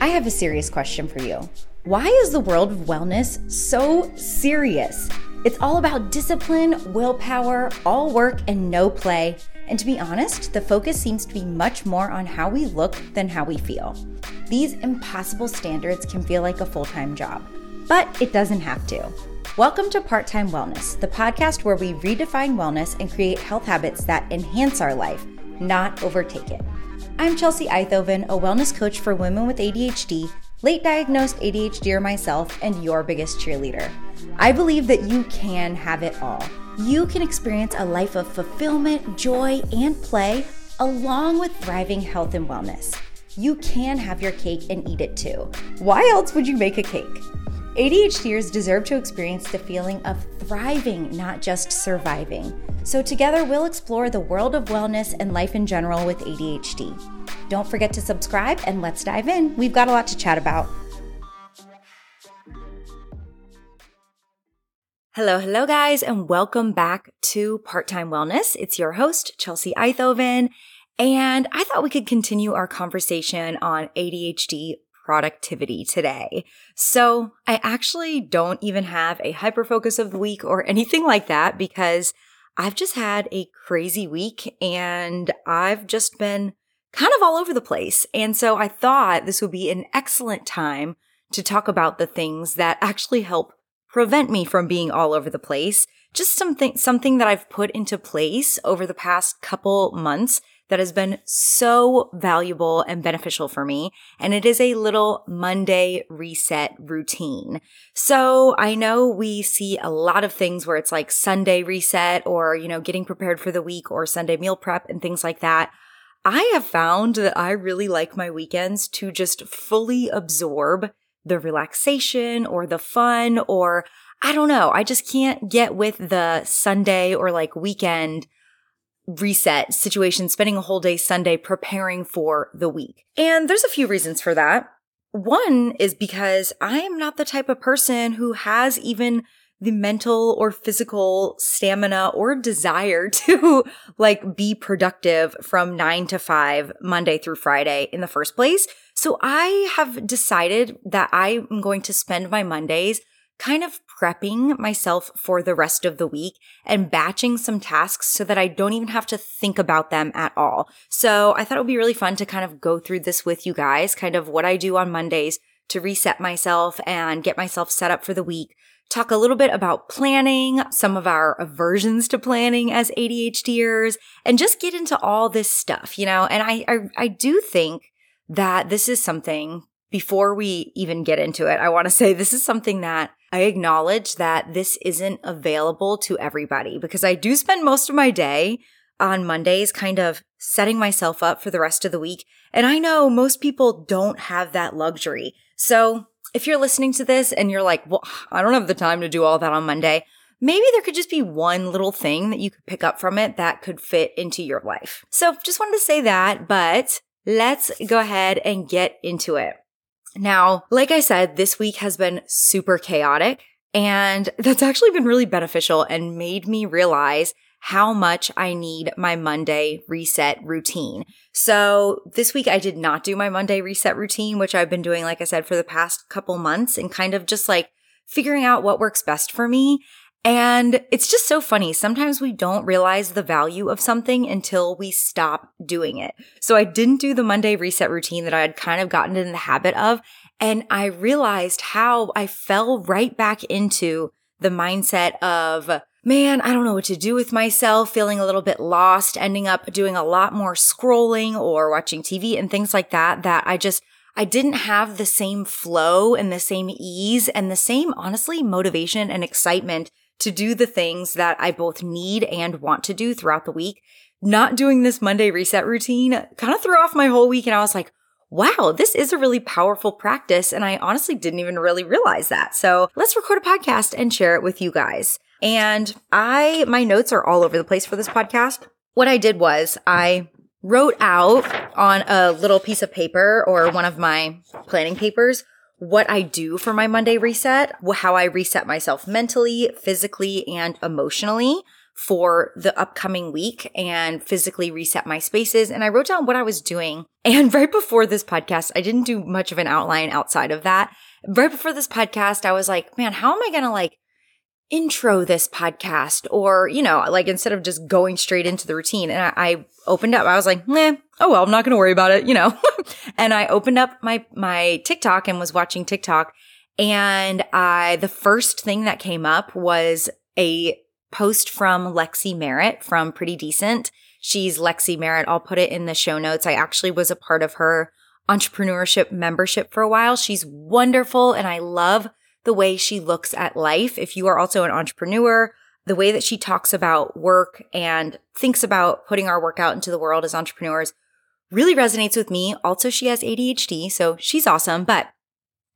I have a serious question for you. Why is the world of wellness so serious? It's all about discipline, willpower, all work, and no play. And to be honest, the focus seems to be much more on how we look than how we feel. These impossible standards can feel like a full time job, but it doesn't have to. Welcome to Part Time Wellness, the podcast where we redefine wellness and create health habits that enhance our life, not overtake it. I'm Chelsea Eithoven, a wellness coach for women with ADHD, late diagnosed ADHDer myself, and your biggest cheerleader. I believe that you can have it all. You can experience a life of fulfillment, joy, and play, along with thriving health and wellness. You can have your cake and eat it too. Why else would you make a cake? ADHDers deserve to experience the feeling of thriving, not just surviving. So, together, we'll explore the world of wellness and life in general with ADHD. Don't forget to subscribe and let's dive in. We've got a lot to chat about. Hello, hello, guys, and welcome back to Part Time Wellness. It's your host, Chelsea Eithoven, and I thought we could continue our conversation on ADHD productivity today. So I actually don't even have a hyper focus of the week or anything like that because I've just had a crazy week and I've just been kind of all over the place. And so I thought this would be an excellent time to talk about the things that actually help prevent me from being all over the place. Just something, something that I've put into place over the past couple months that has been so valuable and beneficial for me. And it is a little Monday reset routine. So I know we see a lot of things where it's like Sunday reset or, you know, getting prepared for the week or Sunday meal prep and things like that. I have found that I really like my weekends to just fully absorb the relaxation or the fun or I don't know. I just can't get with the Sunday or like weekend reset situation, spending a whole day Sunday preparing for the week. And there's a few reasons for that. One is because I am not the type of person who has even the mental or physical stamina or desire to like be productive from nine to five Monday through Friday in the first place. So I have decided that I am going to spend my Mondays kind of prepping myself for the rest of the week and batching some tasks so that I don't even have to think about them at all. So I thought it would be really fun to kind of go through this with you guys, kind of what I do on Mondays to reset myself and get myself set up for the week. Talk a little bit about planning, some of our aversions to planning as ADHDers, and just get into all this stuff, you know? And I, I, I do think that this is something before we even get into it, I want to say this is something that I acknowledge that this isn't available to everybody because I do spend most of my day on Mondays kind of setting myself up for the rest of the week. And I know most people don't have that luxury. So if you're listening to this and you're like, well, I don't have the time to do all that on Monday, maybe there could just be one little thing that you could pick up from it that could fit into your life. So just wanted to say that, but let's go ahead and get into it. Now, like I said, this week has been super chaotic and that's actually been really beneficial and made me realize how much I need my Monday reset routine. So this week I did not do my Monday reset routine, which I've been doing, like I said, for the past couple months and kind of just like figuring out what works best for me. And it's just so funny. Sometimes we don't realize the value of something until we stop doing it. So I didn't do the Monday reset routine that I had kind of gotten in the habit of. And I realized how I fell right back into the mindset of, man, I don't know what to do with myself, feeling a little bit lost, ending up doing a lot more scrolling or watching TV and things like that, that I just, I didn't have the same flow and the same ease and the same, honestly, motivation and excitement to do the things that I both need and want to do throughout the week. Not doing this Monday reset routine kind of threw off my whole week. And I was like, wow, this is a really powerful practice. And I honestly didn't even really realize that. So let's record a podcast and share it with you guys. And I, my notes are all over the place for this podcast. What I did was I wrote out on a little piece of paper or one of my planning papers what I do for my Monday reset, how I reset myself mentally, physically, and emotionally for the upcoming week and physically reset my spaces. And I wrote down what I was doing. And right before this podcast, I didn't do much of an outline outside of that. Right before this podcast, I was like, man, how am I going to like intro this podcast or, you know, like instead of just going straight into the routine. And I, I opened up, I was like, "Meh, oh well, I'm not going to worry about it, you know. and I opened up my, my TikTok and was watching TikTok. And I, the first thing that came up was a post from Lexi Merritt from Pretty Decent. She's Lexi Merritt. I'll put it in the show notes. I actually was a part of her entrepreneurship membership for a while. She's wonderful and I love the way she looks at life. If you are also an entrepreneur, the way that she talks about work and thinks about putting our work out into the world as entrepreneurs really resonates with me. Also, she has ADHD, so she's awesome. But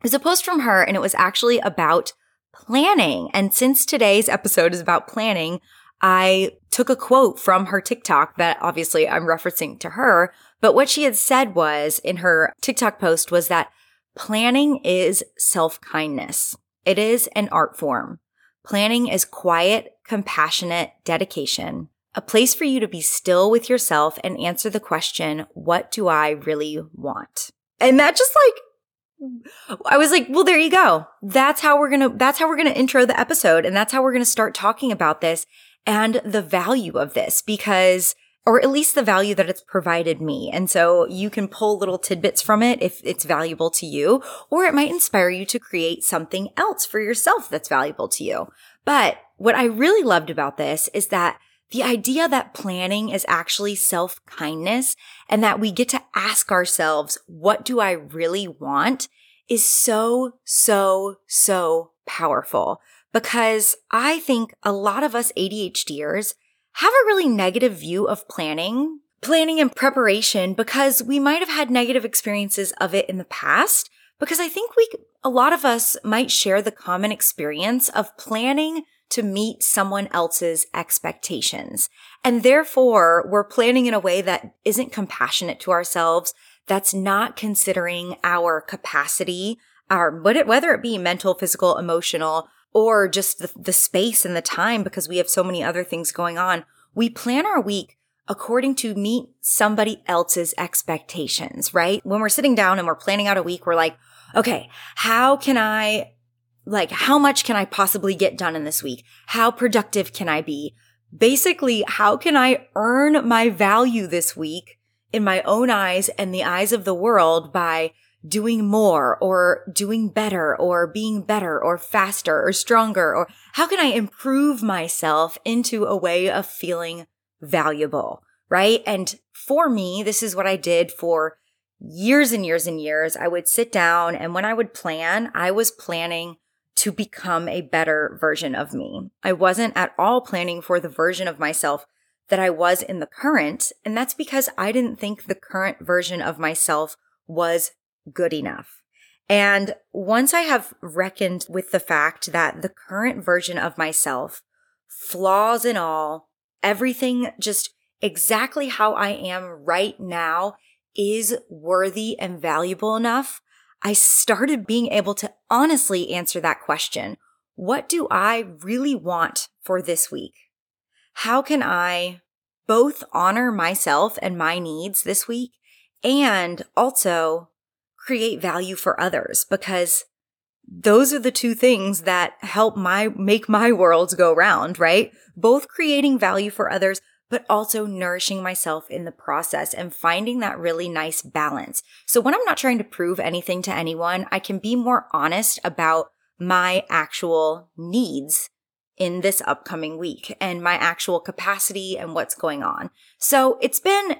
there's a post from her and it was actually about planning. And since today's episode is about planning, I took a quote from her TikTok that obviously I'm referencing to her. But what she had said was in her TikTok post was that Planning is self kindness. It is an art form. Planning is quiet, compassionate dedication, a place for you to be still with yourself and answer the question, what do I really want? And that just like, I was like, well, there you go. That's how we're going to, that's how we're going to intro the episode. And that's how we're going to start talking about this and the value of this because or at least the value that it's provided me. And so you can pull little tidbits from it if it's valuable to you, or it might inspire you to create something else for yourself that's valuable to you. But what I really loved about this is that the idea that planning is actually self kindness and that we get to ask ourselves, what do I really want is so, so, so powerful because I think a lot of us ADHDers have a really negative view of planning, planning and preparation because we might have had negative experiences of it in the past. Because I think we, a lot of us might share the common experience of planning to meet someone else's expectations. And therefore, we're planning in a way that isn't compassionate to ourselves, that's not considering our capacity, our, whether it be mental, physical, emotional, or just the, the space and the time because we have so many other things going on. We plan our week according to meet somebody else's expectations, right? When we're sitting down and we're planning out a week, we're like, okay, how can I, like, how much can I possibly get done in this week? How productive can I be? Basically, how can I earn my value this week in my own eyes and the eyes of the world by doing more or doing better or being better or faster or stronger? Or how can I improve myself into a way of feeling valuable? Right. And for me, this is what I did for years and years and years. I would sit down and when I would plan, I was planning to become a better version of me. I wasn't at all planning for the version of myself that I was in the current. And that's because I didn't think the current version of myself was good enough. And once I have reckoned with the fact that the current version of myself, flaws and all, everything just exactly how I am right now is worthy and valuable enough, I started being able to honestly answer that question. What do I really want for this week? How can I both honor myself and my needs this week and also create value for others because those are the two things that help my make my worlds go round, right? Both creating value for others, but also nourishing myself in the process and finding that really nice balance. So when I'm not trying to prove anything to anyone, I can be more honest about my actual needs in this upcoming week and my actual capacity and what's going on. So it's been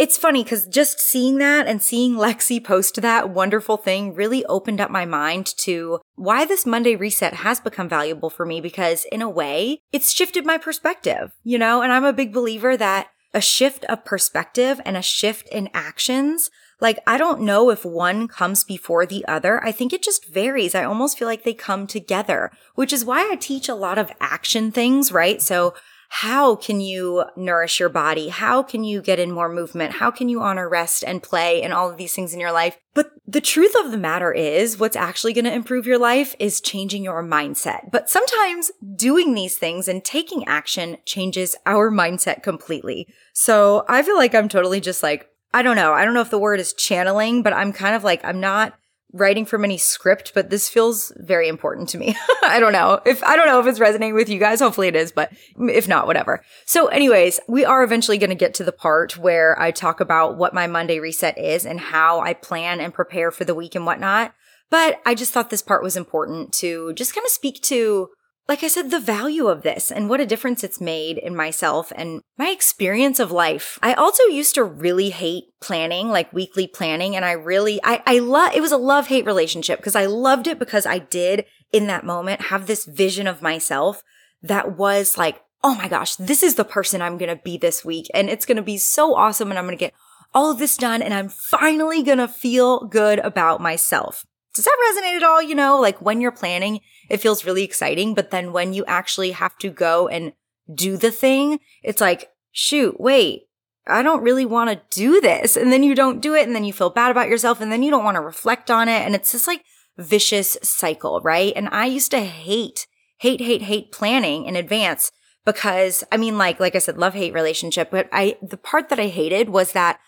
it's funny because just seeing that and seeing Lexi post that wonderful thing really opened up my mind to why this Monday reset has become valuable for me because in a way, it's shifted my perspective, you know, and I'm a big believer that a shift of perspective and a shift in actions like, I don't know if one comes before the other. I think it just varies. I almost feel like they come together, which is why I teach a lot of action things, right? So how can you nourish your body? How can you get in more movement? How can you honor rest and play and all of these things in your life? But the truth of the matter is what's actually going to improve your life is changing your mindset. But sometimes doing these things and taking action changes our mindset completely. So I feel like I'm totally just like, I don't know. I don't know if the word is channeling, but I'm kind of like, I'm not writing from any script, but this feels very important to me. I don't know if I don't know if it's resonating with you guys. Hopefully it is, but if not, whatever. So anyways, we are eventually going to get to the part where I talk about what my Monday reset is and how I plan and prepare for the week and whatnot. But I just thought this part was important to just kind of speak to like I said, the value of this and what a difference it's made in myself and my experience of life. I also used to really hate planning, like weekly planning. And I really, I, I love, it was a love hate relationship because I loved it because I did in that moment have this vision of myself that was like, oh my gosh, this is the person I'm going to be this week. And it's going to be so awesome. And I'm going to get all of this done. And I'm finally going to feel good about myself. Does that resonate at all? You know, like when you're planning, it feels really exciting. But then when you actually have to go and do the thing, it's like, shoot, wait, I don't really want to do this. And then you don't do it. And then you feel bad about yourself. And then you don't want to reflect on it. And it's this like vicious cycle, right? And I used to hate, hate, hate, hate planning in advance because I mean, like, like I said, love hate relationship. But I, the part that I hated was that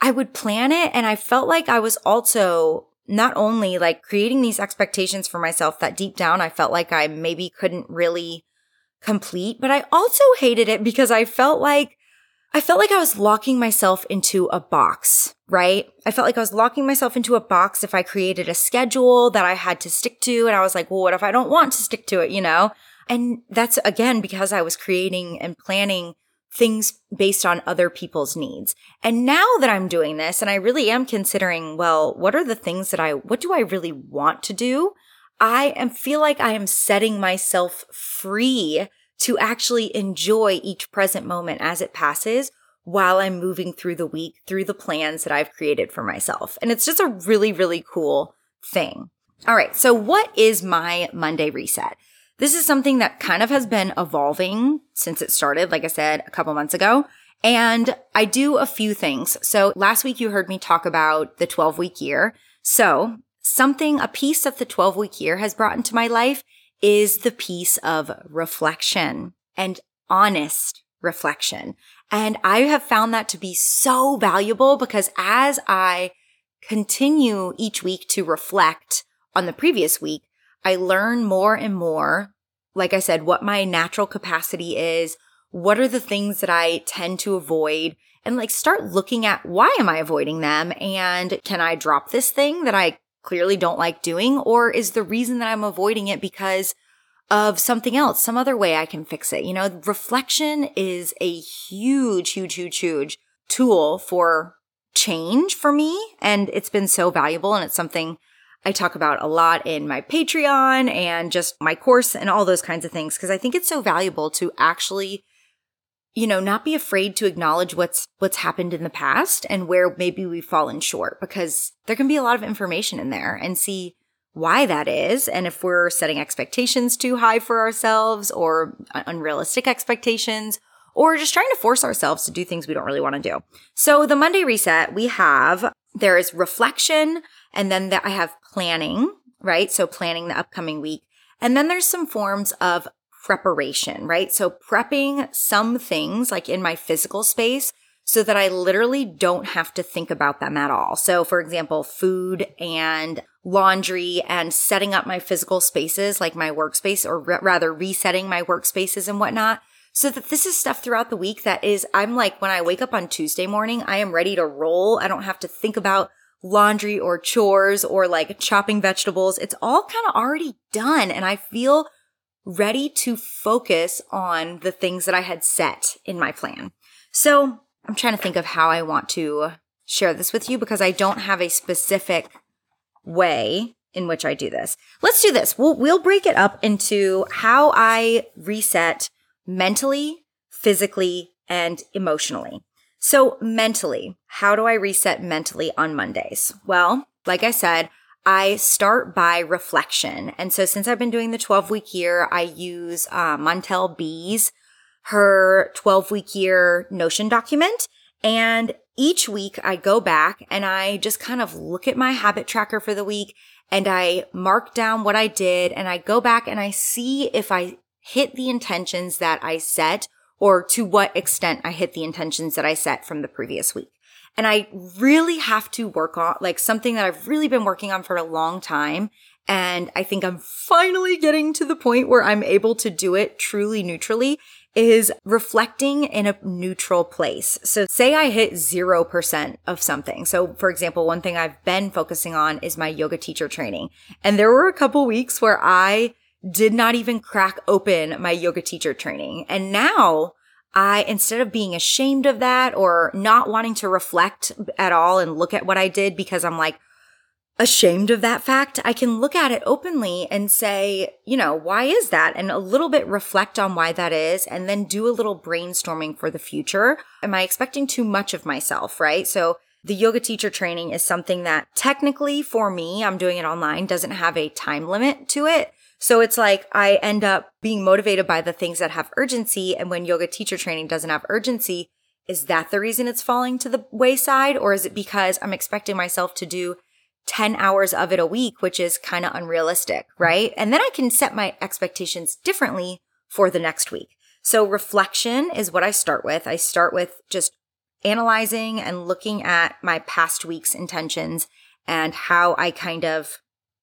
I would plan it and I felt like I was also not only like creating these expectations for myself that deep down I felt like I maybe couldn't really complete, but I also hated it because I felt like I felt like I was locking myself into a box, right? I felt like I was locking myself into a box if I created a schedule that I had to stick to. And I was like, well, what if I don't want to stick to it, you know? And that's again because I was creating and planning things based on other people's needs. And now that I'm doing this and I really am considering, well, what are the things that I, what do I really want to do? I am feel like I am setting myself free to actually enjoy each present moment as it passes while I'm moving through the week, through the plans that I've created for myself. And it's just a really, really cool thing. All right. So what is my Monday reset? This is something that kind of has been evolving since it started, like I said, a couple months ago. And I do a few things. So last week you heard me talk about the 12 week year. So something, a piece of the 12 week year has brought into my life is the piece of reflection and honest reflection. And I have found that to be so valuable because as I continue each week to reflect on the previous week, I learn more and more, like I said, what my natural capacity is. What are the things that I tend to avoid? And like start looking at why am I avoiding them? And can I drop this thing that I clearly don't like doing? Or is the reason that I'm avoiding it because of something else, some other way I can fix it? You know, reflection is a huge, huge, huge, huge tool for change for me. And it's been so valuable. And it's something I talk about a lot in my Patreon and just my course and all those kinds of things because I think it's so valuable to actually you know not be afraid to acknowledge what's what's happened in the past and where maybe we've fallen short because there can be a lot of information in there and see why that is and if we're setting expectations too high for ourselves or unrealistic expectations or just trying to force ourselves to do things we don't really want to do. So the Monday reset, we have there is reflection and then that I have planning, right? So planning the upcoming week. And then there's some forms of preparation, right? So prepping some things like in my physical space so that I literally don't have to think about them at all. So for example, food and laundry and setting up my physical spaces like my workspace or r- rather resetting my workspaces and whatnot. So that this is stuff throughout the week that is, I'm like, when I wake up on Tuesday morning, I am ready to roll. I don't have to think about laundry or chores or like chopping vegetables. It's all kind of already done. And I feel ready to focus on the things that I had set in my plan. So I'm trying to think of how I want to share this with you because I don't have a specific way in which I do this. Let's do this. We'll, we'll break it up into how I reset mentally, physically, and emotionally. So mentally, how do I reset mentally on Mondays? Well, like I said, I start by reflection. And so since I've been doing the 12 week year, I use uh, Montel Bees her 12 week year Notion document. And each week I go back and I just kind of look at my habit tracker for the week and I mark down what I did and I go back and I see if I hit the intentions that I set or to what extent I hit the intentions that I set from the previous week. And I really have to work on like something that I've really been working on for a long time. And I think I'm finally getting to the point where I'm able to do it truly neutrally is reflecting in a neutral place. So say I hit 0% of something. So for example, one thing I've been focusing on is my yoga teacher training. And there were a couple weeks where I did not even crack open my yoga teacher training. And now I, instead of being ashamed of that or not wanting to reflect at all and look at what I did because I'm like ashamed of that fact, I can look at it openly and say, you know, why is that? And a little bit reflect on why that is and then do a little brainstorming for the future. Am I expecting too much of myself? Right. So the yoga teacher training is something that technically for me, I'm doing it online, doesn't have a time limit to it. So it's like I end up being motivated by the things that have urgency. And when yoga teacher training doesn't have urgency, is that the reason it's falling to the wayside? Or is it because I'm expecting myself to do 10 hours of it a week, which is kind of unrealistic, mm-hmm. right? And then I can set my expectations differently for the next week. So reflection is what I start with. I start with just analyzing and looking at my past week's intentions and how I kind of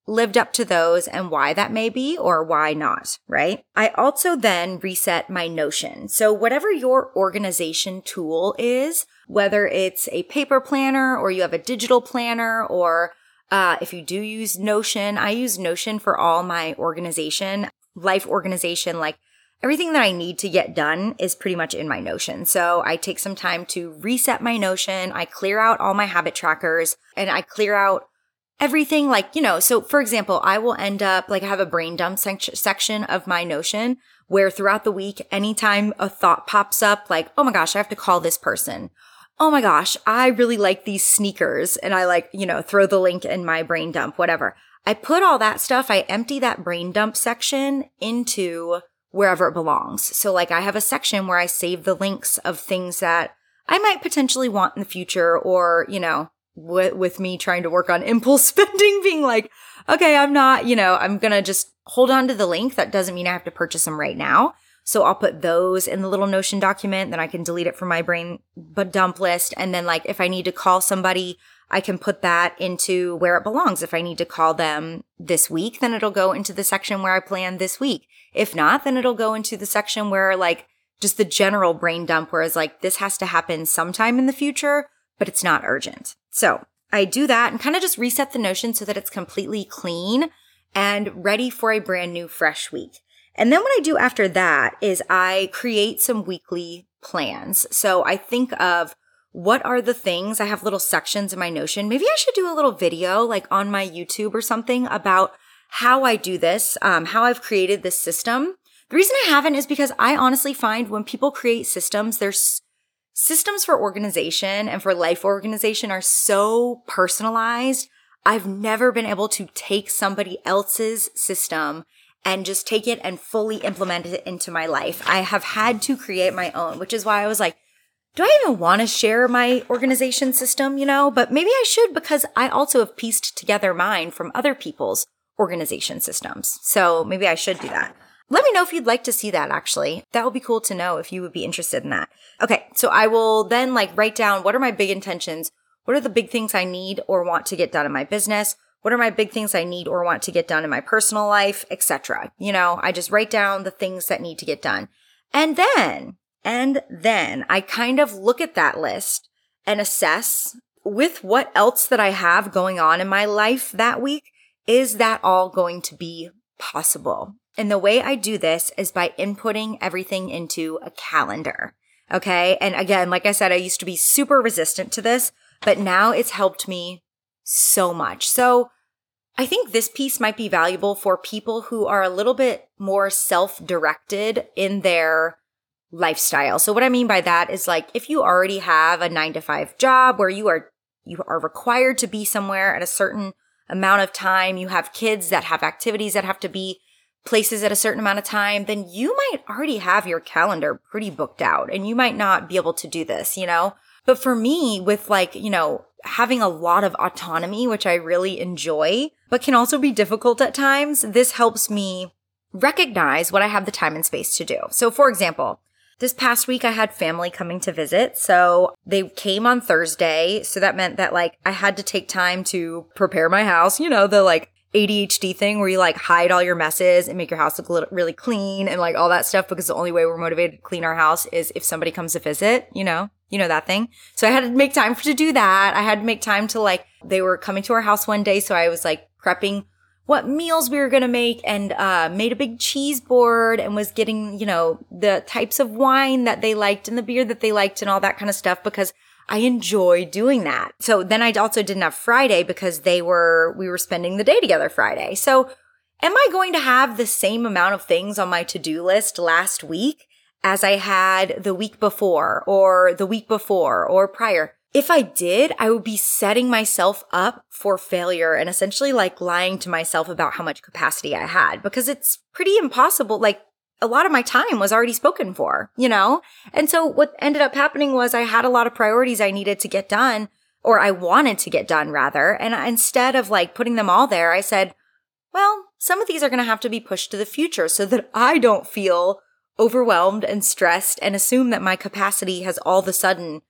lived up to those and why that may be or why not, right? I also then reset my Notion. So whatever your organization tool is, whether it's a paper planner or you have a digital planner or uh, if you do use Notion, I use Notion for all my organization, life organization, like everything that I need to get done is pretty much in my Notion. So I take some time to reset my Notion. I clear out all my habit trackers and I clear out everything like, you know, so for example, I will end up like I have a brain dump section of my Notion where throughout the week, anytime a thought pops up, like, oh my gosh, I have to call this person. Oh my gosh, I really like these sneakers. And I like, you know, throw the link in my brain dump, whatever. I put all that stuff, I empty that brain dump section into wherever it belongs. So like I have a section where I save the links of things that I might potentially want in the future or, you know, with, with me trying to work on impulse spending, being like, okay, I'm not, you know, I'm going to just hold on to the link. That doesn't mean I have to purchase them right now. So I'll put those in the little Notion document. Then I can delete it from my brain but dump list. And then like if I need to call somebody, I can put that into where it belongs. If I need to call them this week, then it'll go into the section where I plan this week. If not, then it'll go into the section where like just the general brain dump, whereas like this has to happen sometime in the future, but it's not urgent. So I do that and kind of just reset the notion so that it's completely clean and ready for a brand new fresh week. And then what I do after that is I create some weekly plans. So I think of what are the things I have little sections in my Notion. Maybe I should do a little video like on my YouTube or something about how I do this, um, how I've created this system. The reason I haven't is because I honestly find when people create systems, there's systems for organization and for life organization are so personalized. I've never been able to take somebody else's system and just take it and fully implement it into my life. I have had to create my own, which is why I was like, do I even want to share my organization system, you know? But maybe I should because I also have pieced together mine from other people's organization systems. So maybe I should do that. Let me know if you'd like to see that actually. That would be cool to know if you would be interested in that. Okay. So I will then like write down what are my big intentions? What are the big things I need or want to get done in my business? What are my big things I need or want to get done in my personal life, etc. You know, I just write down the things that need to get done. And then, and then I kind of look at that list and assess with what else that I have going on in my life that week, is that all going to be possible? And the way I do this is by inputting everything into a calendar. Okay. And again, like I said, I used to be super resistant to this, but now it's helped me so much. So I think this piece might be valuable for people who are a little bit more self directed in their lifestyle. So what I mean by that is like if you already have a nine to five job where you are you are required to be somewhere at a certain amount of time, you have kids that have activities that have to be places at a certain amount of time, then you might already have your calendar pretty booked out and you might not be able to do this, you know? But for me, with like, you know, having a lot of autonomy, which I really enjoy, but can also be difficult at times, this helps me recognize what I have the time and space to do. So, for example, this past week I had family coming to visit. So they came on Thursday. So that meant that like I had to take time to prepare my house, you know, the like ADHD thing where you like hide all your messes and make your house look really clean and like all that stuff because the only way we're motivated to clean our house is if somebody comes to visit, you know, you know that thing. So I had to make time to do that. I had to make time to like, they were coming to our house one day. So I was like prepping what meals we were going to make and uh, made a big cheese board and was getting, you know, the types of wine that they liked and the beer that they liked and all that kind of stuff because I enjoy doing that. So then I also didn't have Friday because they were, we were spending the day together Friday. So am I going to have the same amount of things on my to do list last week as I had the week before or the week before or prior? If I did, I would be setting myself up for failure and essentially like lying to myself about how much capacity I had because it's pretty impossible. Like a lot of my time was already spoken for, you know? And so what ended up happening was I had a lot of priorities I needed to get done or I wanted to get done rather. And instead of like putting them all there, I said, well, some of these are going to have to be pushed to the future so that I don't feel overwhelmed and stressed and assume that my capacity has all of a sudden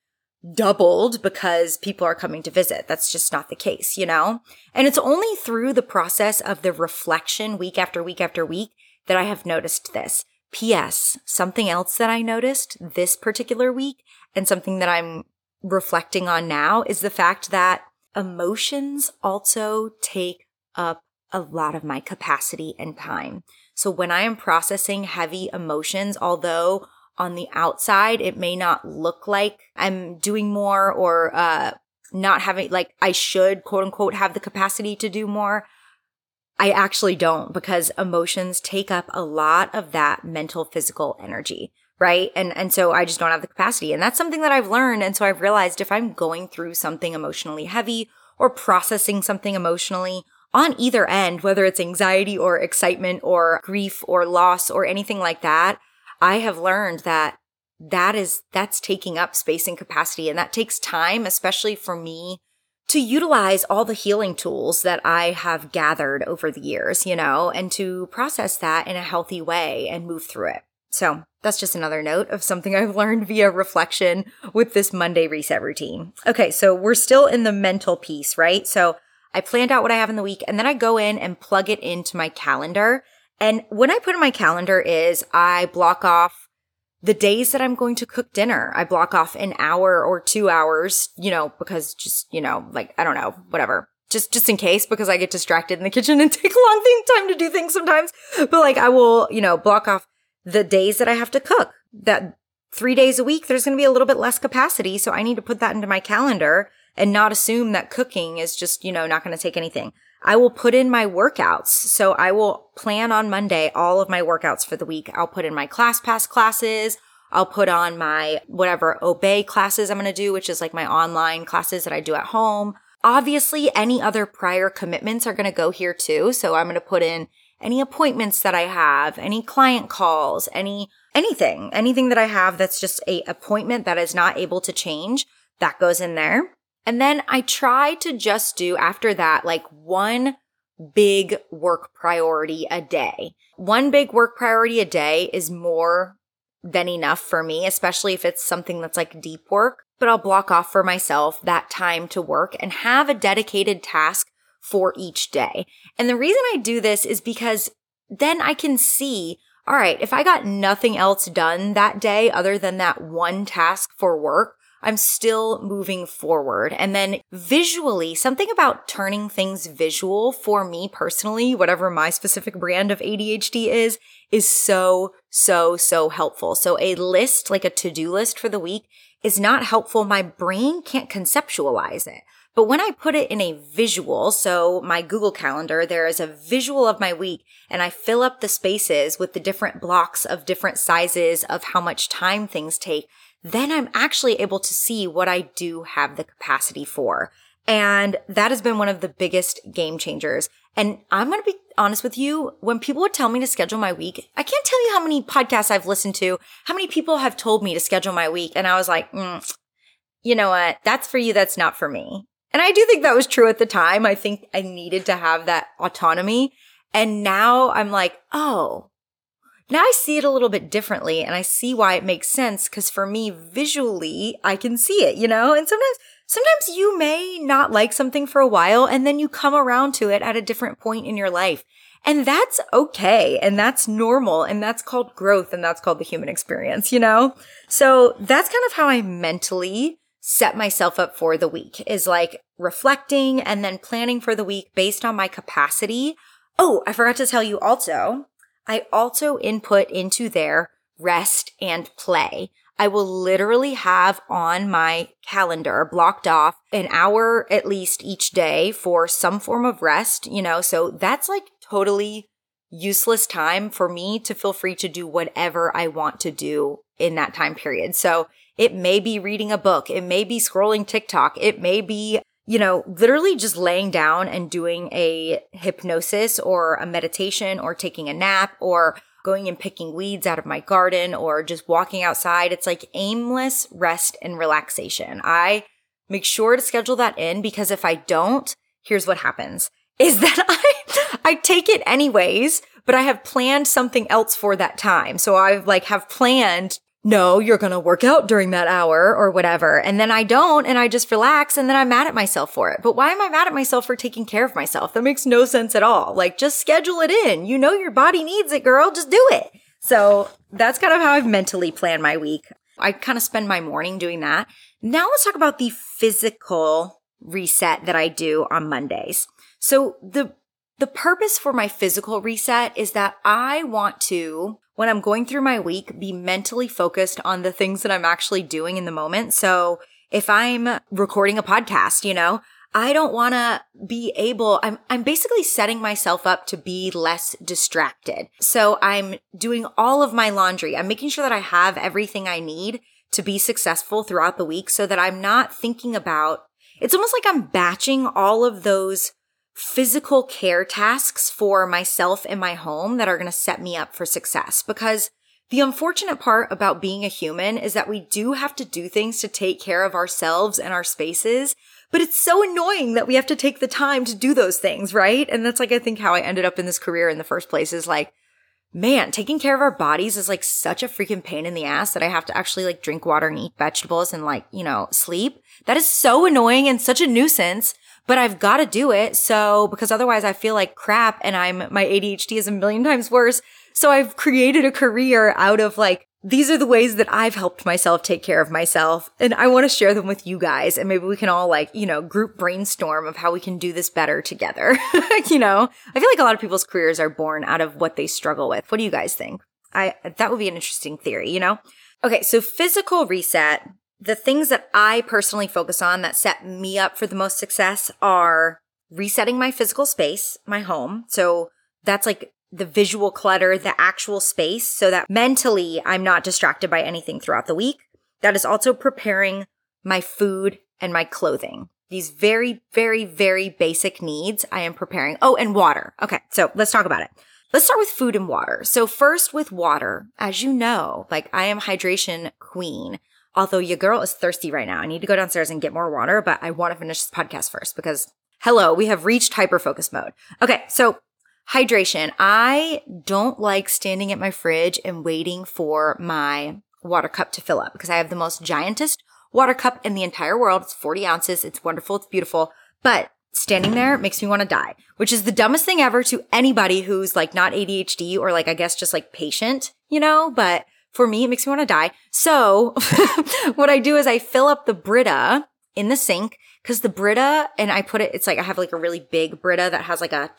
doubled because people are coming to visit. That's just not the case, you know? And it's only through the process of the reflection week after week after week that I have noticed this. P.S. Something else that I noticed this particular week and something that I'm reflecting on now is the fact that emotions also take up a lot of my capacity and time. So when I am processing heavy emotions, although on the outside, it may not look like I'm doing more or, uh, not having, like, I should quote unquote have the capacity to do more. I actually don't because emotions take up a lot of that mental, physical energy. Right. And, and so I just don't have the capacity. And that's something that I've learned. And so I've realized if I'm going through something emotionally heavy or processing something emotionally on either end, whether it's anxiety or excitement or grief or loss or anything like that, I have learned that that is, that's taking up space and capacity. And that takes time, especially for me to utilize all the healing tools that I have gathered over the years, you know, and to process that in a healthy way and move through it. So that's just another note of something I've learned via reflection with this Monday reset routine. Okay. So we're still in the mental piece, right? So I planned out what I have in the week and then I go in and plug it into my calendar and what I put in my calendar is I block off the days that I'm going to cook dinner. I block off an hour or two hours, you know, because just, you know, like, I don't know, whatever. Just, just in case, because I get distracted in the kitchen and take a long thing, time to do things sometimes. But like, I will, you know, block off the days that I have to cook. That three days a week, there's going to be a little bit less capacity. So I need to put that into my calendar and not assume that cooking is just, you know, not going to take anything. I will put in my workouts. So I will plan on Monday all of my workouts for the week. I'll put in my ClassPass classes. I'll put on my whatever obé classes I'm going to do, which is like my online classes that I do at home. Obviously, any other prior commitments are going to go here too. So I'm going to put in any appointments that I have, any client calls, any, anything, anything that I have that's just a appointment that is not able to change that goes in there. And then I try to just do after that, like one big work priority a day. One big work priority a day is more than enough for me, especially if it's something that's like deep work. But I'll block off for myself that time to work and have a dedicated task for each day. And the reason I do this is because then I can see, all right, if I got nothing else done that day other than that one task for work, I'm still moving forward. And then visually, something about turning things visual for me personally, whatever my specific brand of ADHD is, is so, so, so helpful. So a list, like a to-do list for the week is not helpful. My brain can't conceptualize it. But when I put it in a visual, so my Google Calendar, there is a visual of my week and I fill up the spaces with the different blocks of different sizes of how much time things take then I'm actually able to see what I do have the capacity for. And that has been one of the biggest game changers. And I'm going to be honest with you. When people would tell me to schedule my week, I can't tell you how many podcasts I've listened to, how many people have told me to schedule my week. And I was like, mm, you know what? That's for you. That's not for me. And I do think that was true at the time. I think I needed to have that autonomy. And now I'm like, oh, now I see it a little bit differently and I see why it makes sense. Cause for me, visually, I can see it, you know? And sometimes, sometimes you may not like something for a while and then you come around to it at a different point in your life. And that's okay. And that's normal. And that's called growth. And that's called the human experience, you know? So that's kind of how I mentally set myself up for the week is like reflecting and then planning for the week based on my capacity. Oh, I forgot to tell you also, I also input into their rest and play. I will literally have on my calendar blocked off an hour at least each day for some form of rest, you know, so that's like totally useless time for me to feel free to do whatever I want to do in that time period. So it may be reading a book. It may be scrolling TikTok. It may be, you know, literally just laying down and doing a hypnosis or a meditation or taking a nap or going and picking weeds out of my garden or just walking outside. It's like aimless rest and relaxation. I make sure to schedule that in because if I don't, here's what happens is that I, I take it anyways, but I have planned something else for that time. So I like have planned no, you're going to work out during that hour or whatever. And then I don't and I just relax and then I'm mad at myself for it. But why am I mad at myself for taking care of myself? That makes no sense at all. Like just schedule it in. You know your body needs it, girl. Just do it. So that's kind of how I've mentally planned my week. I kind of spend my morning doing that. Now let's talk about the physical reset that I do on Mondays. So the the purpose for my physical reset is that I want to when I'm going through my week, be mentally focused on the things that I'm actually doing in the moment. So if I'm recording a podcast, you know, I don't want to be able, I'm, I'm basically setting myself up to be less distracted. So I'm doing all of my laundry. I'm making sure that I have everything I need to be successful throughout the week so that I'm not thinking about, it's almost like I'm batching all of those physical care tasks for myself and my home that are going to set me up for success. Because the unfortunate part about being a human is that we do have to do things to take care of ourselves and our spaces. But it's so annoying that we have to take the time to do those things, right? And that's like, I think how I ended up in this career in the first place is like, man, taking care of our bodies is like such a freaking pain in the ass that I have to actually like drink water and eat vegetables and like, you know, sleep. That is so annoying and such a nuisance but I've got to do it. So, because otherwise I feel like crap and I'm, my ADHD is a million times worse. So I've created a career out of like, these are the ways that I've helped myself take care of myself. And I want to share them with you guys. And maybe we can all like, you know, group brainstorm of how we can do this better together. you know, I feel like a lot of people's careers are born out of what they struggle with. What do you guys think? I, that would be an interesting theory, you know? Okay. So physical reset the things that I personally focus on that set me up for the most success are resetting my physical space, my home. So that's like the visual clutter, the actual space, so that mentally I'm not distracted by anything throughout the week. That is also preparing my food and my clothing. These very, very, very basic needs I am preparing. Oh, and water. Okay. So let's talk about it. Let's start with food and water. So first with water, as you know, like I am hydration queen. Although your girl is thirsty right now. I need to go downstairs and get more water, but I want to finish this podcast first because hello, we have reached hyper focus mode. Okay. So hydration. I don't like standing at my fridge and waiting for my water cup to fill up because I have the most giantest water cup in the entire world. It's 40 ounces. It's wonderful. It's beautiful. But standing there makes me want to die, which is the dumbest thing ever to anybody who's like not ADHD or like, I guess just like patient, you know, but for me, it makes me want to die. So what I do is I fill up the Brita in the sink because the Brita and I put it, it's like I have like a really big Brita that has like a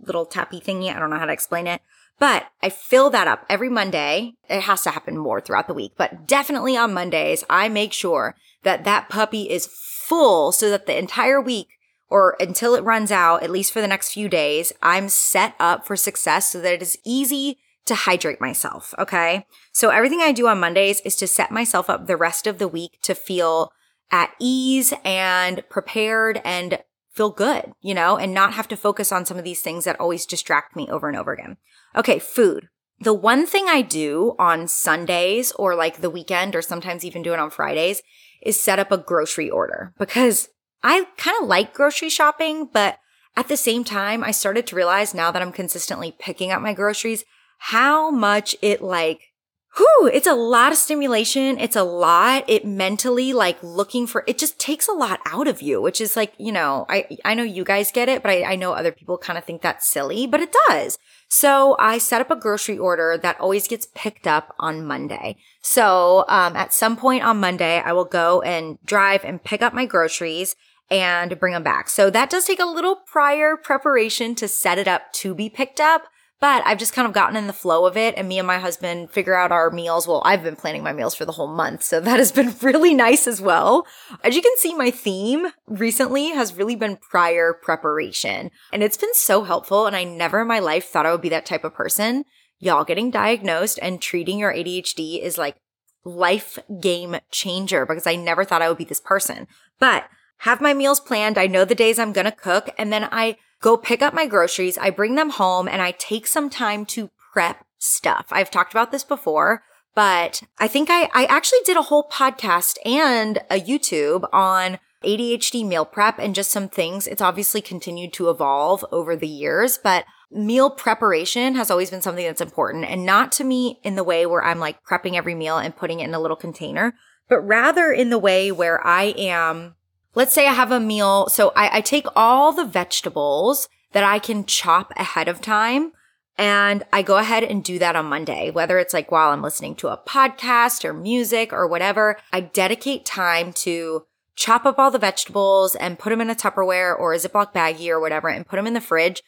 little tappy thingy. I don't know how to explain it, but I fill that up every Monday. It has to happen more throughout the week, but definitely on Mondays, I make sure that that puppy is full so that the entire week or until it runs out, at least for the next few days, I'm set up for success so that it is easy to hydrate myself. Okay. So everything I do on Mondays is to set myself up the rest of the week to feel at ease and prepared and feel good, you know, and not have to focus on some of these things that always distract me over and over again. Okay, food. The one thing I do on Sundays or like the weekend or sometimes even do it on Fridays is set up a grocery order because I kind of like grocery shopping, but at the same time, I started to realize now that I'm consistently picking up my groceries, how much it like whew, it's a lot of stimulation. It's a lot. It mentally like looking for, it just takes a lot out of you, which is like, you know, I, I know you guys get it, but I, I know other people kind of think that's silly, but it does. So I set up a grocery order that always gets picked up on Monday. So, um, at some point on Monday, I will go and drive and pick up my groceries and bring them back. So that does take a little prior preparation to set it up to be picked up. But I've just kind of gotten in the flow of it and me and my husband figure out our meals. Well, I've been planning my meals for the whole month. So that has been really nice as well. As you can see, my theme recently has really been prior preparation and it's been so helpful. And I never in my life thought I would be that type of person. Y'all getting diagnosed and treating your ADHD is like life game changer because I never thought I would be this person. But have my meals planned. I know the days I'm going to cook and then I go pick up my groceries. I bring them home and I take some time to prep stuff. I've talked about this before, but I think I, I actually did a whole podcast and a YouTube on ADHD meal prep and just some things. It's obviously continued to evolve over the years, but meal preparation has always been something that's important and not to me in the way where I'm like prepping every meal and putting it in a little container, but rather in the way where I am let's say I have a meal. So I, I take all the vegetables that I can chop ahead of time and I go ahead and do that on Monday, whether it's like while I'm listening to a podcast or music or whatever. I dedicate time to chop up all the vegetables and put them in a Tupperware or a Ziploc baggie or whatever and put them in the fridge.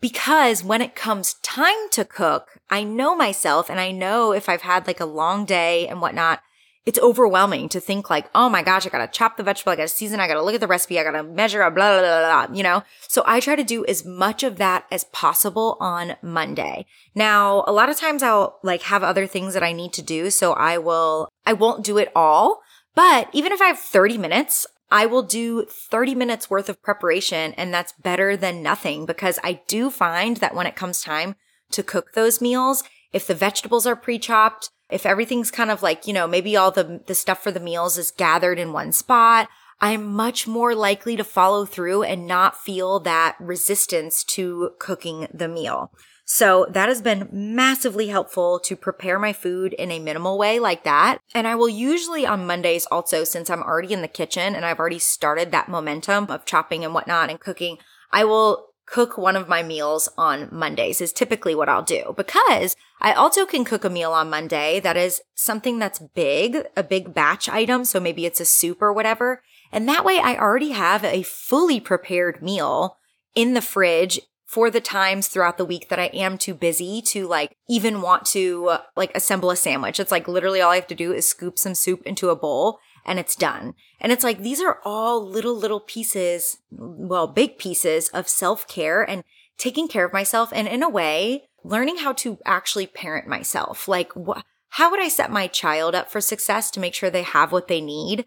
Because when it comes time to cook, I know myself and I know if I've had like a long day and whatnot, it's overwhelming to think like, oh my gosh, I gotta chop the vegetable, I gotta season, I gotta look at the recipe, I gotta measure, blah, blah, blah, blah, you know? So I try to do as much of that as possible on Monday. Now, a lot of times I'll like have other things that I need to do. So I will, I won't do it all. But even if I have 30 minutes, I will do 30 minutes worth of preparation and that's better than nothing because I do find that when it comes time to cook those meals, if the vegetables are pre-chopped, if everything's kind of like, you know, maybe all the, the stuff for the meals is gathered in one spot, I'm much more likely to follow through and not feel that resistance to cooking the meal. So that has been massively helpful to prepare my food in a minimal way like that. And I will usually on Mondays also, since I'm already in the kitchen and I've already started that momentum of chopping and whatnot and cooking, I will cook one of my meals on Mondays is typically what I'll do because I also can cook a meal on Monday that is something that's big, a big batch item. So maybe it's a soup or whatever. And that way I already have a fully prepared meal in the fridge for the times throughout the week that I am too busy to like even want to uh, like assemble a sandwich. It's like literally all I have to do is scoop some soup into a bowl and it's done. And it's like, these are all little, little pieces, well, big pieces of self care and taking care of myself. And in a way, learning how to actually parent myself. Like, wh- how would I set my child up for success to make sure they have what they need?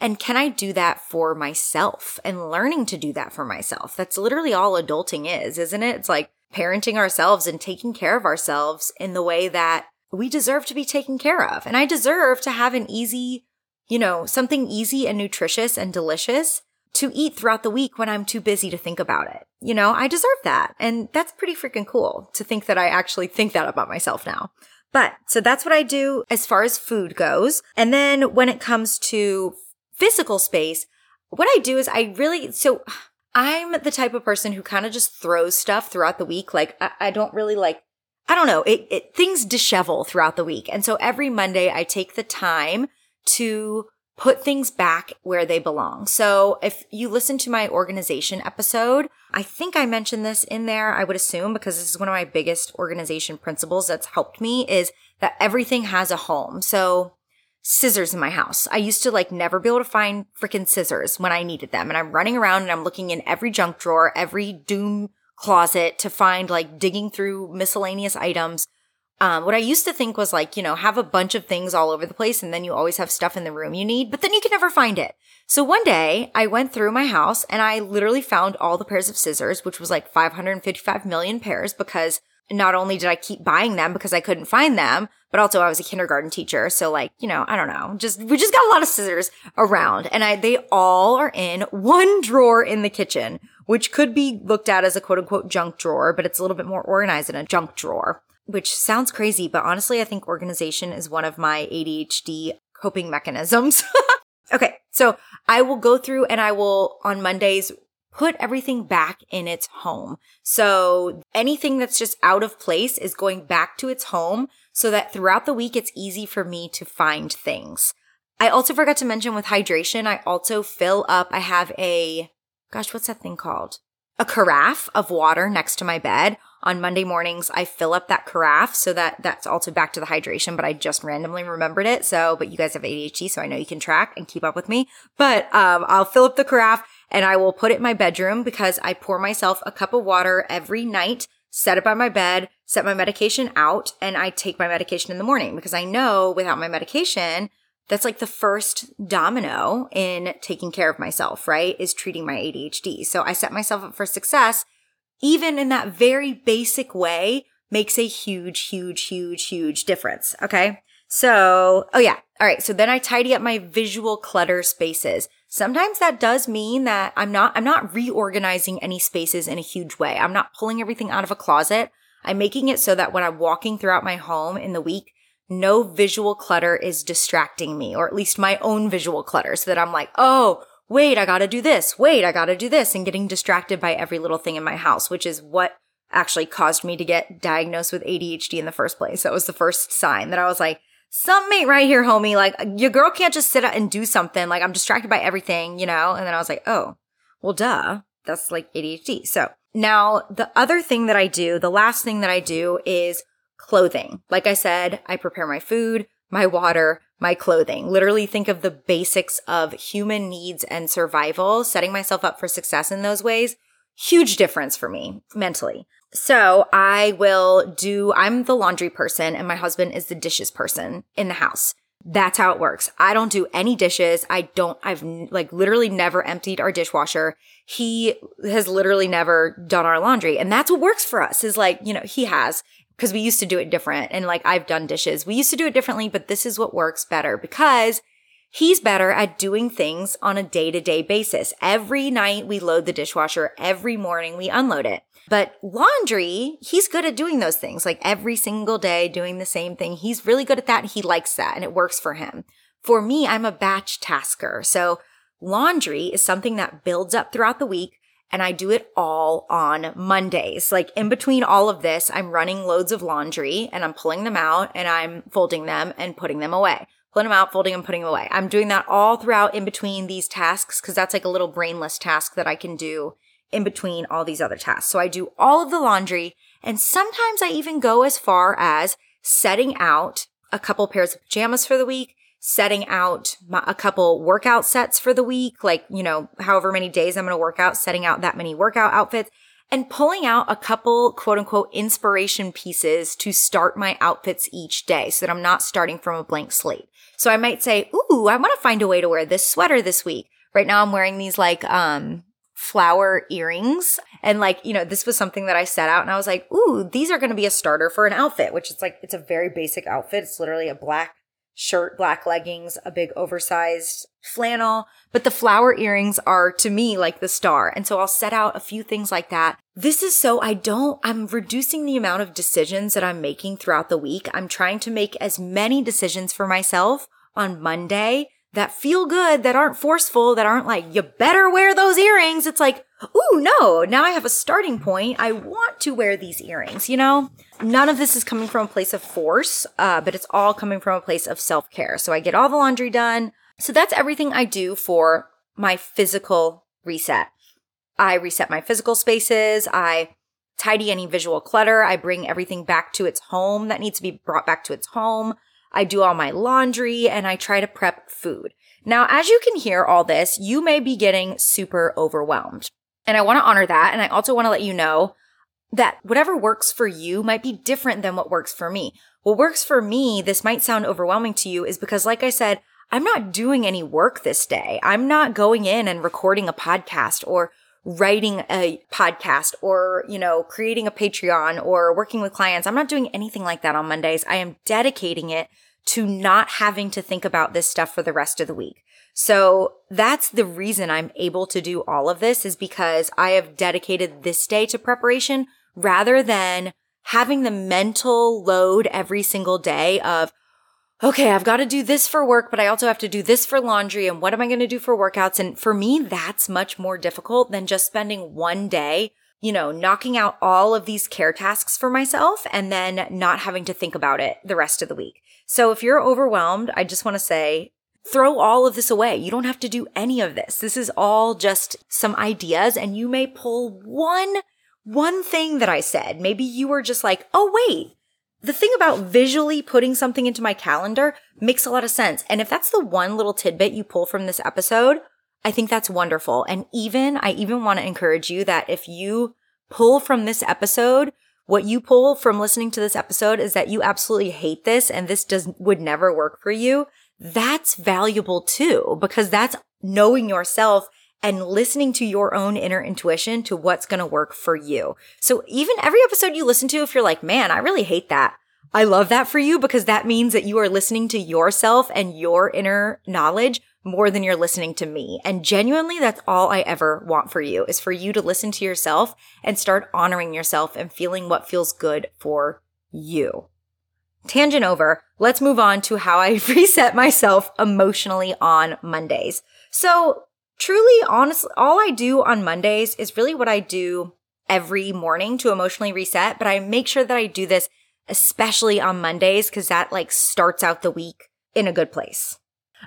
And can I do that for myself and learning to do that for myself? That's literally all adulting is, isn't it? It's like parenting ourselves and taking care of ourselves in the way that we deserve to be taken care of. And I deserve to have an easy you know, something easy and nutritious and delicious to eat throughout the week when I'm too busy to think about it. You know, I deserve that. And that's pretty freaking cool to think that I actually think that about myself now. But so that's what I do as far as food goes. And then when it comes to physical space, what I do is I really, so I'm the type of person who kind of just throws stuff throughout the week. Like I, I don't really like, I don't know, it, it, things dishevel throughout the week. And so every Monday I take the time to put things back where they belong. So if you listen to my organization episode, I think I mentioned this in there. I would assume because this is one of my biggest organization principles that's helped me is that everything has a home. So scissors in my house. I used to like never be able to find freaking scissors when I needed them. And I'm running around and I'm looking in every junk drawer, every doom closet to find like digging through miscellaneous items Um, what I used to think was like, you know, have a bunch of things all over the place and then you always have stuff in the room you need, but then you can never find it. So one day I went through my house and I literally found all the pairs of scissors, which was like 555 million pairs because not only did I keep buying them because I couldn't find them, but also I was a kindergarten teacher. So like, you know, I don't know, just, we just got a lot of scissors around and I, they all are in one drawer in the kitchen, which could be looked at as a quote unquote junk drawer, but it's a little bit more organized than a junk drawer which sounds crazy, but honestly, I think organization is one of my ADHD coping mechanisms. okay. So I will go through and I will on Mondays put everything back in its home. So anything that's just out of place is going back to its home so that throughout the week, it's easy for me to find things. I also forgot to mention with hydration, I also fill up, I have a, gosh, what's that thing called? A carafe of water next to my bed on Monday mornings, I fill up that carafe so that that's also back to the hydration, but I just randomly remembered it. So, but you guys have ADHD, so I know you can track and keep up with me. But um, I'll fill up the carafe and I will put it in my bedroom because I pour myself a cup of water every night, set it by my bed, set my medication out, and I take my medication in the morning because I know without my medication, that's like the first domino in taking care of myself, right? Is treating my ADHD. So I set myself up for success even in that very basic way, makes a huge, huge, huge, huge difference. Okay. So, oh yeah. All right. So then I tidy up my visual clutter spaces. Sometimes that does mean that I'm not, I'm not reorganizing any spaces in a huge way. I'm not pulling everything out of a closet. I'm making it so that when I'm walking throughout my home in the week, no visual clutter is distracting me, or at least my own visual clutter so that I'm like, oh, wait, I gotta do this. Wait, I gotta do this and getting distracted by every little thing in my house, which is what actually caused me to get diagnosed with ADHD in the first place. That was the first sign that I was like, something ain't right here, homie. Like your girl can't just sit up and do something. Like I'm distracted by everything, you know? And then I was like, oh, well, duh. That's like ADHD. So now the other thing that I do, the last thing that I do is clothing. Like I said, I prepare my food, my water, my clothing. Literally think of the basics of human needs and survival, setting myself up for success in those ways. Huge difference for me mentally. So I will do, I'm the laundry person and my husband is the dishes person in the house. That's how it works. I don't do any dishes. I don't, I've like literally never emptied our dishwasher. He has literally never done our laundry. And that's what works for us is like, you know, he has because we used to do it different. And like I've done dishes. We used to do it differently, but this is what works better because he's better at doing things on a day to day basis. Every night we load the dishwasher. Every morning we unload it. But laundry, he's good at doing those things like every single day doing the same thing. He's really good at that. He likes that and it works for him. For me, I'm a batch tasker. So laundry is something that builds up throughout the week and I do it all on Mondays. Like in between all of this, I'm running loads of laundry and I'm pulling them out and I'm folding them and putting them away. Pulling them out, folding them, putting them away. I'm doing that all throughout in between these tasks because that's like a little brainless task that I can do in between all these other tasks. So I do all of the laundry and sometimes I even go as far as setting out a couple pairs of pajamas for the week, setting out my, a couple workout sets for the week, like, you know, however many days I'm going to work out, setting out that many workout outfits and pulling out a couple quote unquote inspiration pieces to start my outfits each day so that I'm not starting from a blank slate. So I might say, Ooh, I want to find a way to wear this sweater this week. Right now I'm wearing these like, um, flower earrings. And like, you know, this was something that I set out and I was like, ooh, these are going to be a starter for an outfit, which is like, it's a very basic outfit. It's literally a black shirt, black leggings, a big oversized flannel. But the flower earrings are to me like the star. And so I'll set out a few things like that. This is so I don't, I'm reducing the amount of decisions that I'm making throughout the week. I'm trying to make as many decisions for myself on Monday that feel good, that aren't forceful, that aren't like, you better wear those earrings. It's like, ooh, no, now I have a starting point. I want to wear these earrings, you know? None of this is coming from a place of force, uh, but it's all coming from a place of self care. So I get all the laundry done. So that's everything I do for my physical reset. I reset my physical spaces. I tidy any visual clutter. I bring everything back to its home that needs to be brought back to its home. I do all my laundry and I try to prep food. Now, as you can hear all this, you may be getting super overwhelmed. And I want to honor that. And I also want to let you know that whatever works for you might be different than what works for me. what works for me, this might sound overwhelming to you, is because, like I said, I'm not doing any work this day. I'm not going in and recording a podcast or writing a podcast or, you know, creating a Patreon or working with clients. I'm not doing anything like that on Mondays. I am dedicating it to not having to think about this stuff for the rest of the week. So that's the reason I'm able to do all of this is because I have dedicated this day to preparation rather than having the mental load every single day of, okay, I've got to do this for work, but I also have to do this for laundry. And what am I going to do for workouts? And for me, that's much more difficult than just spending one day, you know, knocking out all of these care tasks for myself and then not having to think about it the rest of the week. So if you're overwhelmed, I just want to say, throw all of this away. You don't have to do any of this. This is all just some ideas and you may pull one, one thing that I said. Maybe you were just like, Oh, wait, the thing about visually putting something into my calendar makes a lot of sense. And if that's the one little tidbit you pull from this episode, I think that's wonderful. And even, I even want to encourage you that if you pull from this episode, what you pull from listening to this episode is that you absolutely hate this and this does, would never work for you. That's valuable too, because that's knowing yourself and listening to your own inner intuition to what's going to work for you. So even every episode you listen to, if you're like, man, I really hate that. I love that for you because that means that you are listening to yourself and your inner knowledge more than you're listening to me. And genuinely, that's all I ever want for you is for you to listen to yourself and start honoring yourself and feeling what feels good for you. Tangent over. Let's move on to how I reset myself emotionally on Mondays. So truly, honestly, all I do on Mondays is really what I do every morning to emotionally reset, but I make sure that I do this especially on Mondays because that like starts out the week in a good place.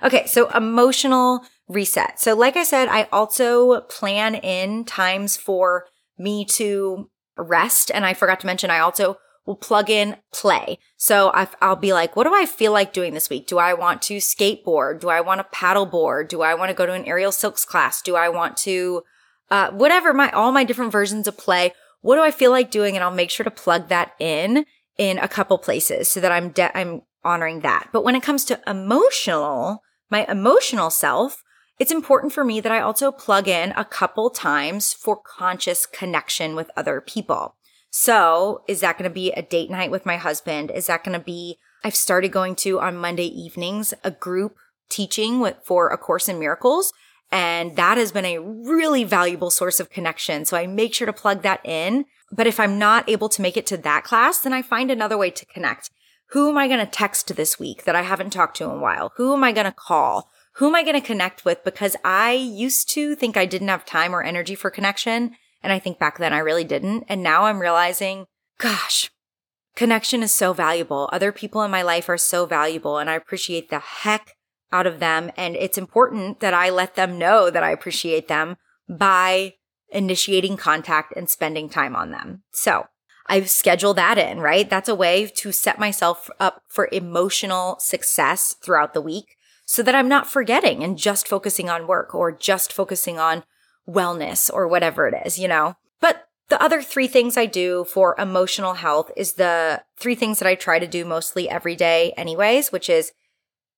Okay, so emotional reset. So, like I said, I also plan in times for me to rest. And I forgot to mention, I also will plug in play. So I, will be like, what do I feel like doing this week? Do I want to skateboard? Do I want to paddleboard? Do I want to go to an aerial silks class? Do I want to, uh, whatever my, all my different versions of play. What do I feel like doing? And I'll make sure to plug that in in a couple places so that I'm, de- I'm honoring that. But when it comes to emotional, my emotional self, it's important for me that I also plug in a couple times for conscious connection with other people. So is that going to be a date night with my husband? Is that going to be, I've started going to on Monday evenings, a group teaching with, for A Course in Miracles. And that has been a really valuable source of connection. So I make sure to plug that in. But if I'm not able to make it to that class, then I find another way to connect. Who am I going to text this week that I haven't talked to in a while? Who am I going to call? Who am I going to connect with? Because I used to think I didn't have time or energy for connection. And I think back then I really didn't. And now I'm realizing, gosh, connection is so valuable. Other people in my life are so valuable and I appreciate the heck out of them. And it's important that I let them know that I appreciate them by initiating contact and spending time on them. So I've scheduled that in, right? That's a way to set myself up for emotional success throughout the week so that I'm not forgetting and just focusing on work or just focusing on wellness or whatever it is, you know? But the other three things I do for emotional health is the three things that I try to do mostly every day, anyways, which is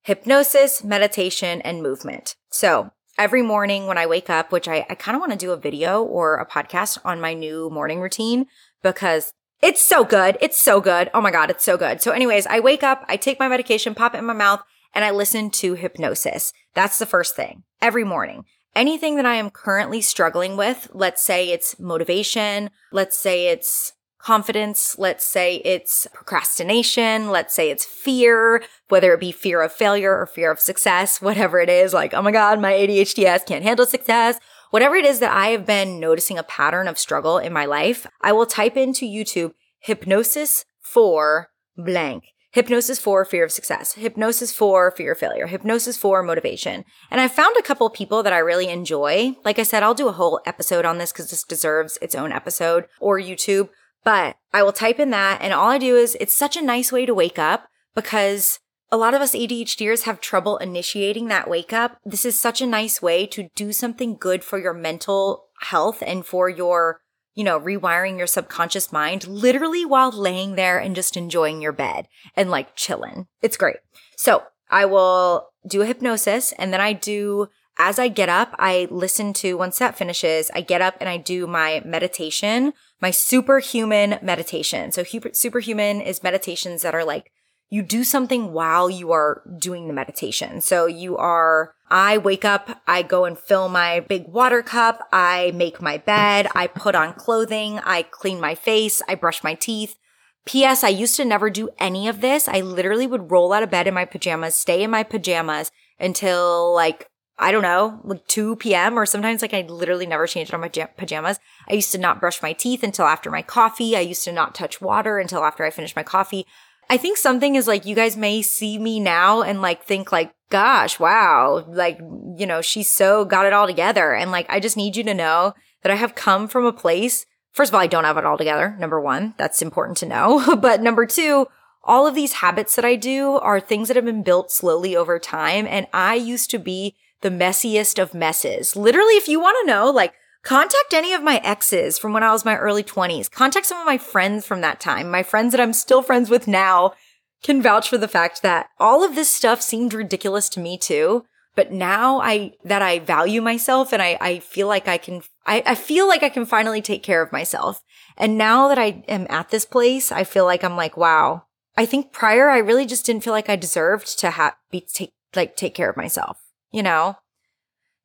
hypnosis, meditation, and movement. So every morning when I wake up, which I, I kind of want to do a video or a podcast on my new morning routine because it's so good. It's so good. Oh my God, it's so good. So, anyways, I wake up, I take my medication, pop it in my mouth, and I listen to hypnosis. That's the first thing every morning anything that I am currently struggling with, let's say it's motivation, let's say it's confidence, let's say it's procrastination, let's say it's fear, whether it be fear of failure or fear of success, whatever it is, like, oh my God, my ADHDs can't handle success. Whatever it is that I have been noticing a pattern of struggle in my life, I will type into YouTube hypnosis for blank hypnosis for fear of success, hypnosis for fear of failure, hypnosis for motivation. And I found a couple people that I really enjoy. Like I said, I'll do a whole episode on this because this deserves its own episode or YouTube, but I will type in that. And all I do is it's such a nice way to wake up because a lot of us ADHDers have trouble initiating that wake up. This is such a nice way to do something good for your mental health and for your you know, rewiring your subconscious mind literally while laying there and just enjoying your bed and like chilling. It's great. So I will do a hypnosis and then I do, as I get up, I listen to, once that finishes, I get up and I do my meditation, my superhuman meditation. So superhuman is meditations that are like you do something while you are doing the meditation. So you are, I wake up, I go and fill my big water cup, I make my bed, I put on clothing, I clean my face, I brush my teeth. P.S. I used to never do any of this. I literally would roll out of bed in my pajamas, stay in my pajamas until like, I don't know, like 2 p.m. or sometimes like I literally never changed on my pajamas. I used to not brush my teeth until after my coffee. I used to not touch water until after I finished my coffee. I think something is like you guys may see me now and like think like, gosh, wow, like, you know, she's so got it all together. And like, I just need you to know that I have come from a place. First of all, I don't have it all together. Number one, that's important to know. but number two, all of these habits that I do are things that have been built slowly over time. And I used to be the messiest of messes. Literally, if you want to know, like, Contact any of my exes from when I was my early 20s. Contact some of my friends from that time. My friends that I'm still friends with now can vouch for the fact that all of this stuff seemed ridiculous to me too. But now I, that I value myself and I, I feel like I can, I, I feel like I can finally take care of myself. And now that I am at this place, I feel like I'm like, wow. I think prior I really just didn't feel like I deserved to have, be, take, like take care of myself, you know?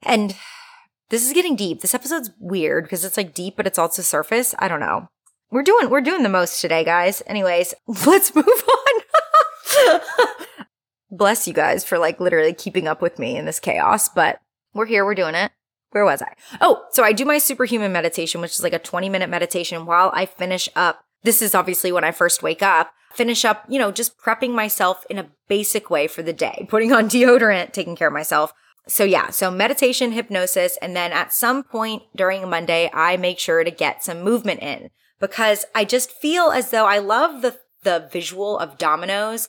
And this is getting deep. This episode's weird because it's like deep, but it's also surface. I don't know. We're doing we're doing the most today, guys. Anyways, let's move on. Bless you guys for like literally keeping up with me in this chaos, but we're here, we're doing it. Where was I? Oh, so I do my superhuman meditation, which is like a 20 minute meditation while I finish up. This is obviously when I first wake up, finish up, you know, just prepping myself in a basic way for the day, putting on deodorant, taking care of myself, so yeah, so meditation, hypnosis, and then at some point during Monday, I make sure to get some movement in because I just feel as though I love the, the visual of dominoes.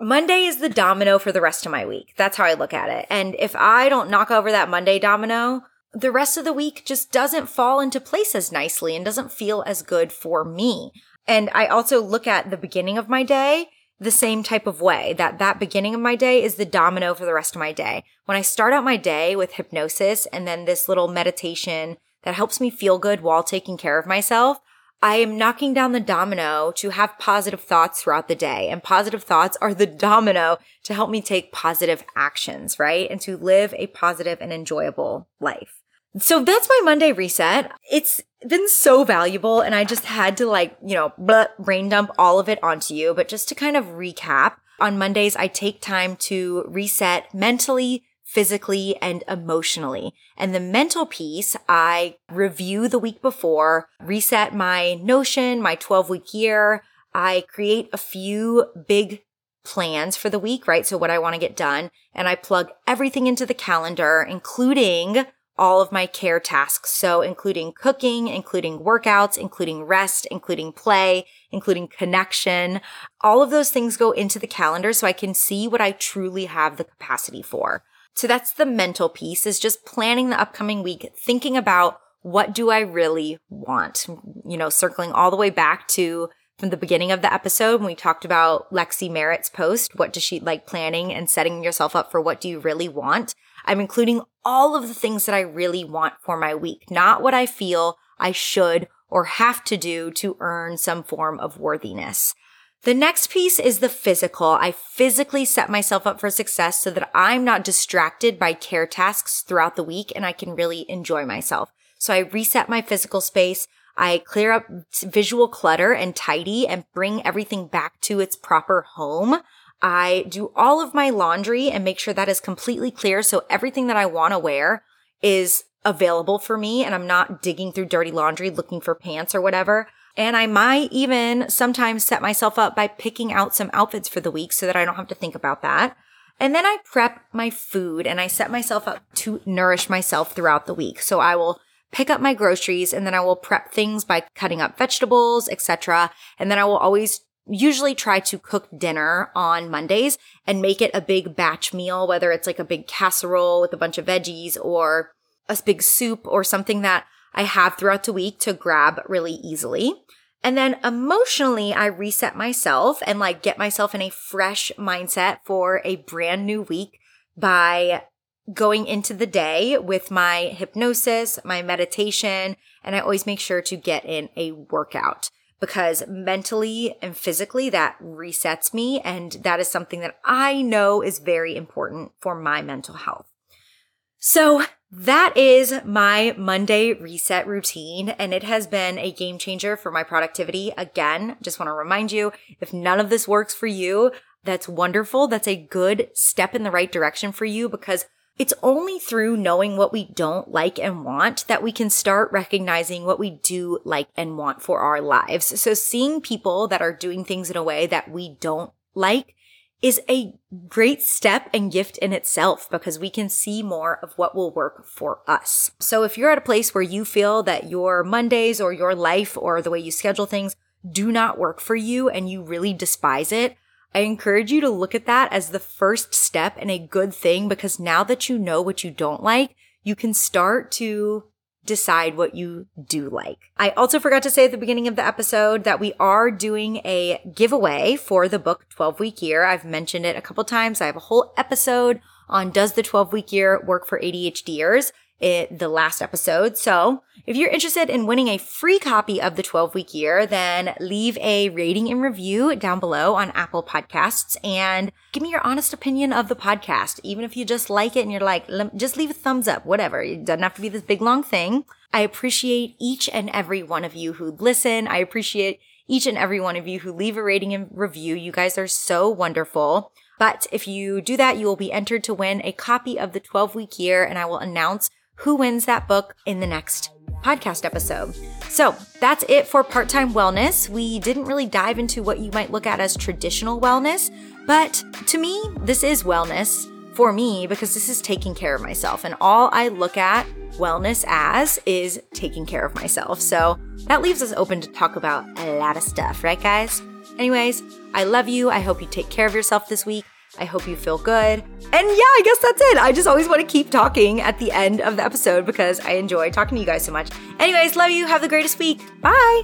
Monday is the domino for the rest of my week. That's how I look at it. And if I don't knock over that Monday domino, the rest of the week just doesn't fall into place as nicely and doesn't feel as good for me. And I also look at the beginning of my day the same type of way that that beginning of my day is the domino for the rest of my day. When I start out my day with hypnosis and then this little meditation that helps me feel good while taking care of myself, I am knocking down the domino to have positive thoughts throughout the day. And positive thoughts are the domino to help me take positive actions, right? And to live a positive and enjoyable life. So that's my Monday reset. It's been so valuable and I just had to like, you know, brain dump all of it onto you. But just to kind of recap, on Mondays, I take time to reset mentally, physically, and emotionally. And the mental piece, I review the week before, reset my notion, my 12 week year. I create a few big plans for the week, right? So what I want to get done. And I plug everything into the calendar, including all of my care tasks. So including cooking, including workouts, including rest, including play, including connection. All of those things go into the calendar so I can see what I truly have the capacity for. So that's the mental piece is just planning the upcoming week, thinking about what do I really want? You know, circling all the way back to from the beginning of the episode when we talked about Lexi Merritt's post, what does she like planning and setting yourself up for what do you really want? I'm including all of the things that I really want for my week, not what I feel I should or have to do to earn some form of worthiness. The next piece is the physical. I physically set myself up for success so that I'm not distracted by care tasks throughout the week and I can really enjoy myself. So I reset my physical space. I clear up visual clutter and tidy and bring everything back to its proper home. I do all of my laundry and make sure that is completely clear. So everything that I want to wear is available for me and I'm not digging through dirty laundry looking for pants or whatever. And I might even sometimes set myself up by picking out some outfits for the week so that I don't have to think about that. And then I prep my food and I set myself up to nourish myself throughout the week. So I will pick up my groceries and then I will prep things by cutting up vegetables, etc. And then I will always usually try to cook dinner on Mondays and make it a big batch meal, whether it's like a big casserole with a bunch of veggies or a big soup or something that I have throughout the week to grab really easily. And then emotionally, I reset myself and like get myself in a fresh mindset for a brand new week by going into the day with my hypnosis, my meditation, and I always make sure to get in a workout because mentally and physically that resets me. And that is something that I know is very important for my mental health. So that is my Monday reset routine, and it has been a game changer for my productivity. Again, just want to remind you if none of this works for you, that's wonderful. That's a good step in the right direction for you because it's only through knowing what we don't like and want that we can start recognizing what we do like and want for our lives. So seeing people that are doing things in a way that we don't like is a great step and gift in itself because we can see more of what will work for us. So if you're at a place where you feel that your Mondays or your life or the way you schedule things do not work for you and you really despise it, I encourage you to look at that as the first step and a good thing because now that you know what you don't like, you can start to decide what you do like. I also forgot to say at the beginning of the episode that we are doing a giveaway for the book 12 week year. I've mentioned it a couple times. I have a whole episode on does the 12 week year work for ADHDers? It, the last episode. So if you're interested in winning a free copy of the 12 week year, then leave a rating and review down below on Apple Podcasts and give me your honest opinion of the podcast. Even if you just like it and you're like, just leave a thumbs up, whatever. It doesn't have to be this big long thing. I appreciate each and every one of you who listen. I appreciate each and every one of you who leave a rating and review. You guys are so wonderful. But if you do that, you will be entered to win a copy of the 12 week year and I will announce who wins that book in the next podcast episode. So that's it for part time wellness. We didn't really dive into what you might look at as traditional wellness, but to me, this is wellness for me because this is taking care of myself. And all I look at wellness as is taking care of myself. So that leaves us open to talk about a lot of stuff, right, guys? Anyways, I love you. I hope you take care of yourself this week. I hope you feel good. And yeah, I guess that's it. I just always want to keep talking at the end of the episode because I enjoy talking to you guys so much. Anyways, love you. Have the greatest week. Bye.